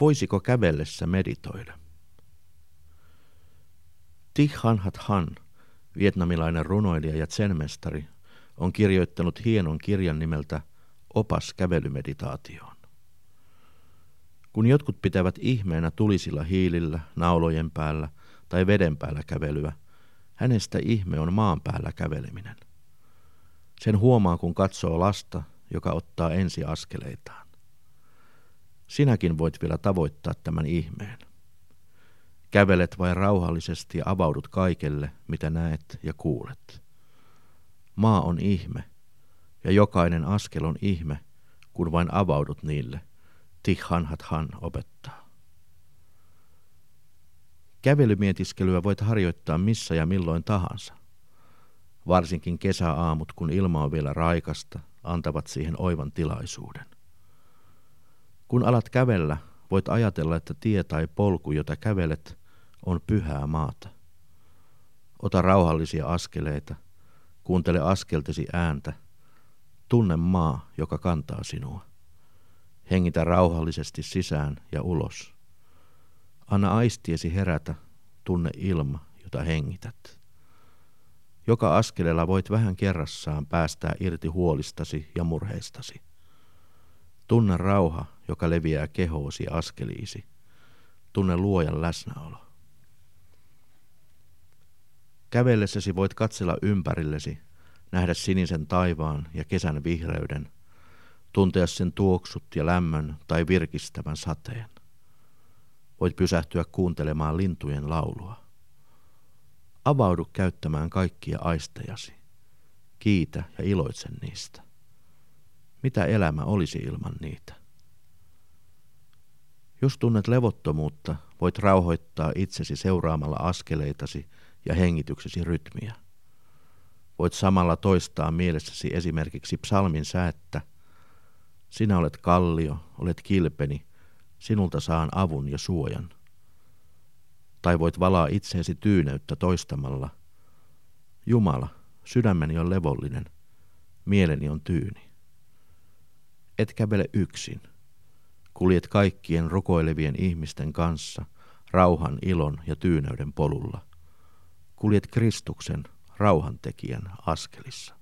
Voisiko kävellessä meditoida? Thich Hat Han, vietnamilainen runoilija ja zenmestari, on kirjoittanut hienon kirjan nimeltä Opas kävelymeditaatioon. Kun jotkut pitävät ihmeenä tulisilla hiilillä, naulojen päällä tai veden päällä kävelyä, hänestä ihme on maan päällä käveleminen. Sen huomaa, kun katsoo lasta, joka ottaa ensi askeleitaan. Sinäkin voit vielä tavoittaa tämän ihmeen. Kävelet vain rauhallisesti ja avaudut kaikelle, mitä näet ja kuulet. Maa on ihme, ja jokainen askel on ihme, kun vain avaudut niille, Tihanhat Han opettaa. Kävelymietiskelyä voit harjoittaa missä ja milloin tahansa. Varsinkin kesäaamut, kun ilma on vielä raikasta, antavat siihen oivan tilaisuuden. Kun alat kävellä, voit ajatella, että tie tai polku, jota kävelet, on pyhää maata. Ota rauhallisia askeleita, kuuntele askeltesi ääntä, tunne maa, joka kantaa sinua. Hengitä rauhallisesti sisään ja ulos. Anna aistiesi herätä, tunne ilma, jota hengität. Joka askeleella voit vähän kerrassaan päästää irti huolistasi ja murheistasi. Tunne rauha, joka leviää kehoosi askeliisi. Tunne luojan läsnäolo. Kävellessäsi voit katsella ympärillesi, nähdä sinisen taivaan ja kesän vihreyden, tuntea sen tuoksut ja lämmön tai virkistävän sateen. Voit pysähtyä kuuntelemaan lintujen laulua. Avaudu käyttämään kaikkia aistejasi. Kiitä ja iloitse niistä. Mitä elämä olisi ilman niitä? Jos tunnet levottomuutta, voit rauhoittaa itsesi seuraamalla askeleitasi ja hengityksesi rytmiä. Voit samalla toistaa mielessäsi esimerkiksi psalmin säättä. Sinä olet kallio, olet kilpeni, sinulta saan avun ja suojan. Tai voit valaa itseesi tyyneyttä toistamalla. Jumala, sydämeni on levollinen, mieleni on tyyni. Et kävele yksin. Kuljet kaikkien rukoilevien ihmisten kanssa rauhan, ilon ja tyyneyden polulla. Kuljet Kristuksen, rauhantekijän askelissa.